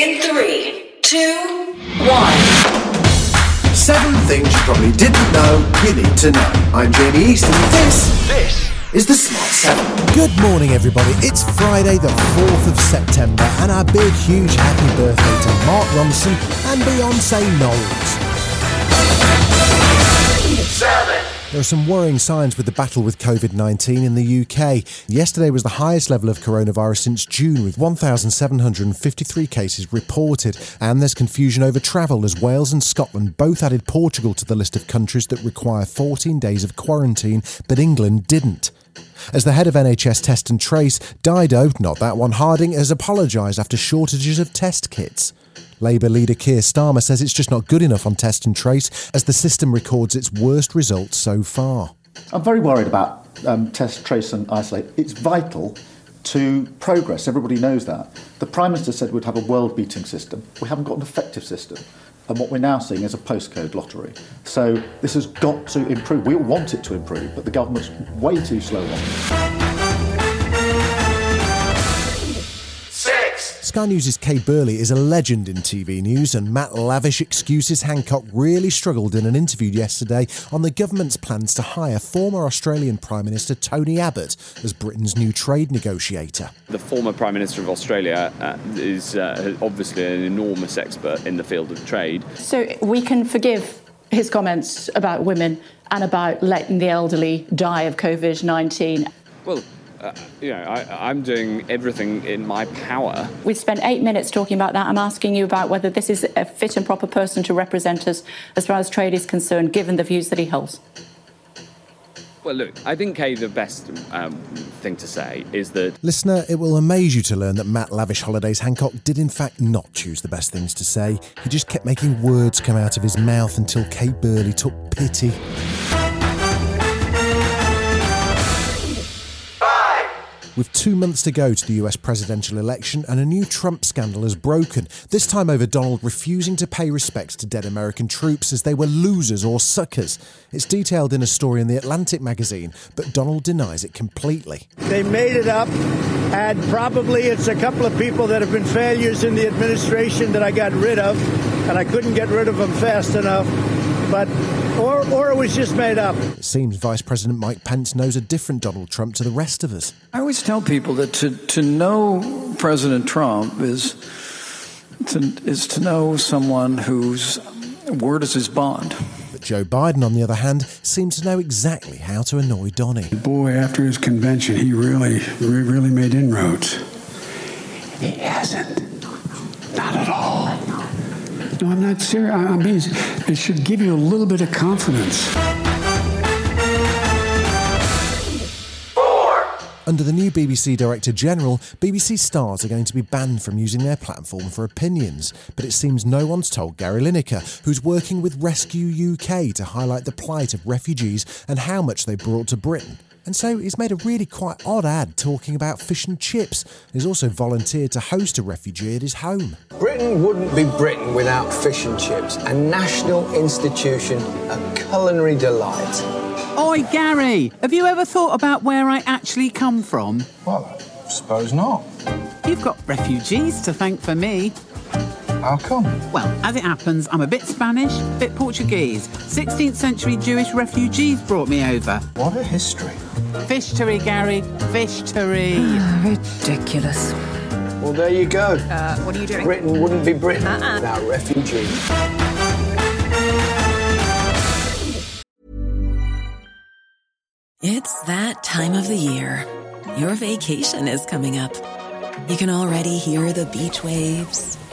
In three, two, one. Seven things you probably didn't know you need to know. I'm Jamie East, and this, this is the Smart Seven. Good morning, everybody. It's Friday, the 4th of September, and our big, huge happy birthday to Mark Ronson and Beyonce Knowles. There are some worrying signs with the battle with COVID 19 in the UK. Yesterday was the highest level of coronavirus since June, with 1,753 cases reported. And there's confusion over travel as Wales and Scotland both added Portugal to the list of countries that require 14 days of quarantine, but England didn't. As the head of NHS Test and Trace, Dido, not that one, Harding, has apologised after shortages of test kits. Labour leader Keir Starmer says it's just not good enough on test and trace as the system records its worst results so far. I'm very worried about um, test, trace, and isolate. It's vital to progress. Everybody knows that. The Prime Minister said we'd have a world beating system. We haven't got an effective system. And what we're now seeing is a postcode lottery. So this has got to improve. We all want it to improve, but the government's way too slow on it. Sky News' Kay Burley is a legend in TV news, and Matt Lavish excuses Hancock really struggled in an interview yesterday on the government's plans to hire former Australian Prime Minister Tony Abbott as Britain's new trade negotiator. The former Prime Minister of Australia uh, is uh, obviously an enormous expert in the field of trade. So we can forgive his comments about women and about letting the elderly die of COVID 19. Well, uh, you know, I, am doing everything in my power. We've spent eight minutes talking about that. I'm asking you about whether this is a fit and proper person to represent us as far as trade is concerned, given the views that he holds. Well, look, I think, Kay, the best um, thing to say is that. Listener, it will amaze you to learn that Matt Lavish Holidays Hancock did, in fact, not choose the best things to say. He just kept making words come out of his mouth until Kay Burley took pity. With two months to go to the US presidential election, and a new Trump scandal has broken, this time over Donald refusing to pay respects to dead American troops as they were losers or suckers. It's detailed in a story in The Atlantic magazine, but Donald denies it completely. They made it up, and probably it's a couple of people that have been failures in the administration that I got rid of, and I couldn't get rid of them fast enough but or or it was just made up. It seems Vice President Mike Pence knows a different Donald Trump to the rest of us. I always tell people that to to know President Trump is to, is to know someone whose word is his bond. But Joe Biden, on the other hand, seems to know exactly how to annoy Donnie. Boy, after his convention, he really, really made inroads. He hasn't. Not at all. No, I'm not serious. I mean, it should give you a little bit of confidence. Under the new BBC Director General, BBC stars are going to be banned from using their platform for opinions. But it seems no one's told Gary Lineker, who's working with Rescue UK to highlight the plight of refugees and how much they brought to Britain. And so he's made a really quite odd ad talking about fish and chips. He's also volunteered to host a refugee at his home. Britain wouldn't be Britain without fish and chips, a national institution, a culinary delight. Oi, Gary, have you ever thought about where I actually come from? Well, I suppose not. You've got refugees to thank for me. How come? Well, as it happens, I'm a bit Spanish, a bit Portuguese. 16th century Jewish refugees brought me over. What a history. Fishtory, Gary. Fishtory. Ridiculous. Well, there you go. Uh, what are you doing? Britain wouldn't be Britain uh-uh. without refugees. It's that time of the year. Your vacation is coming up. You can already hear the beach waves,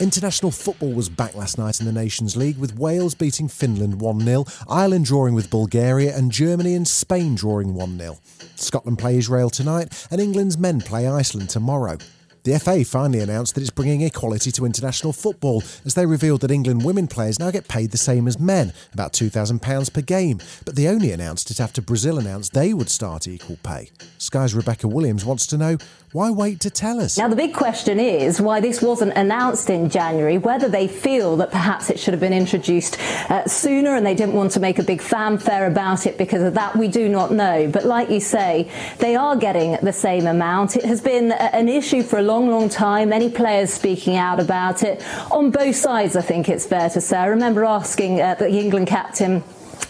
International football was back last night in the Nations League with Wales beating Finland 1 0, Ireland drawing with Bulgaria, and Germany and Spain drawing 1 0. Scotland play Israel tonight, and England's men play Iceland tomorrow. The FA finally announced that it's bringing equality to international football as they revealed that England women players now get paid the same as men, about £2,000 per game. But they only announced it after Brazil announced they would start equal pay. Sky's Rebecca Williams wants to know why wait to tell us? Now, the big question is why this wasn't announced in January, whether they feel that perhaps it should have been introduced uh, sooner and they didn't want to make a big fanfare about it because of that, we do not know. But like you say, they are getting the same amount. It has been an issue for a long, long time. Many players speaking out about it on both sides, I think it's fair to say. I remember asking uh, the England captain.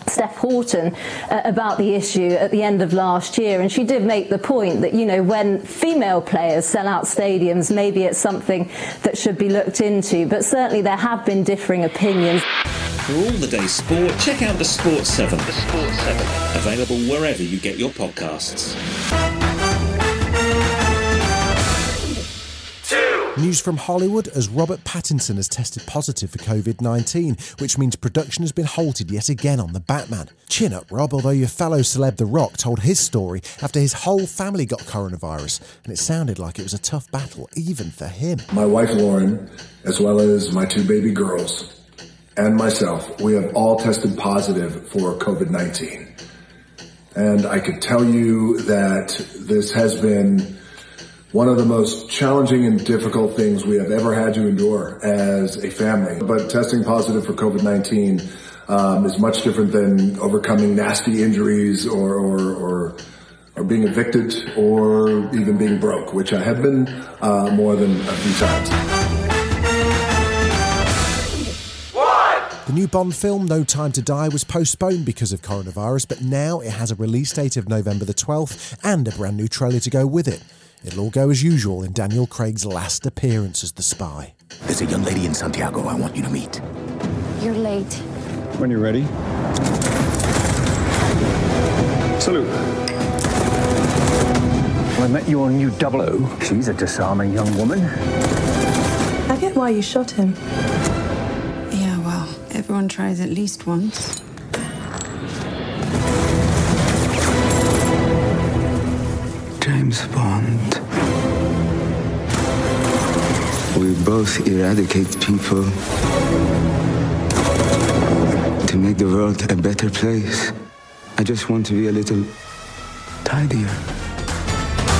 Steph Houghton uh, about the issue at the end of last year, and she did make the point that you know when female players sell out stadiums, maybe it's something that should be looked into. But certainly there have been differing opinions. For all the day's sport, check out the Sports Seven. The Sports Seven, available wherever you get your podcasts. News from Hollywood as Robert Pattinson has tested positive for COVID 19, which means production has been halted yet again on The Batman. Chin up, Rob, although your fellow celeb The Rock told his story after his whole family got coronavirus, and it sounded like it was a tough battle, even for him. My wife Lauren, as well as my two baby girls, and myself, we have all tested positive for COVID 19. And I could tell you that this has been one of the most challenging and difficult things we have ever had to endure as a family. But testing positive for COVID-19 um, is much different than overcoming nasty injuries or, or, or, or, being evicted or even being broke, which I have been uh, more than a few times. The new Bond film, No Time to Die, was postponed because of coronavirus, but now it has a release date of November the 12th and a brand new trailer to go with it. It'll all go as usual in Daniel Craig's last appearance as the spy. There's a young lady in Santiago I want you to meet. You're late. When you're ready. Salute. I met your new double O. She's a disarming young woman. I get why you shot him. Yeah, well, everyone tries at least once. Bond. We both eradicate people to make the world a better place. I just want to be a little tidier.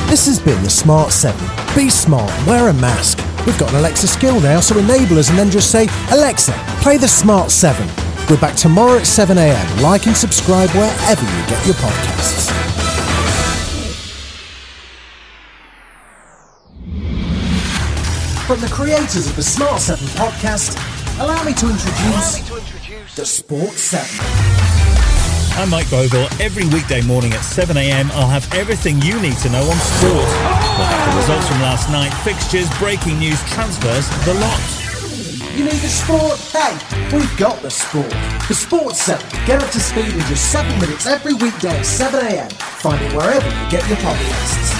This has been the Smart 7. Be smart, wear a mask. We've got an Alexa skill now, so enable us and then just say, Alexa, play the Smart 7. We're back tomorrow at 7am. Like and subscribe wherever you get your podcasts. From the creators of the Smart 7 podcast, allow me to introduce, me to introduce the Sports 7. I'm Mike Bogle. Every weekday morning at 7am, I'll have everything you need to know on sport. We'll have the results from last night, fixtures, breaking news, transfers, the lot. You need the sport? Hey, we've got the sport. The Sports 7. Get up to speed in just 7 minutes every weekday at 7am. Find it wherever you get your podcasts launches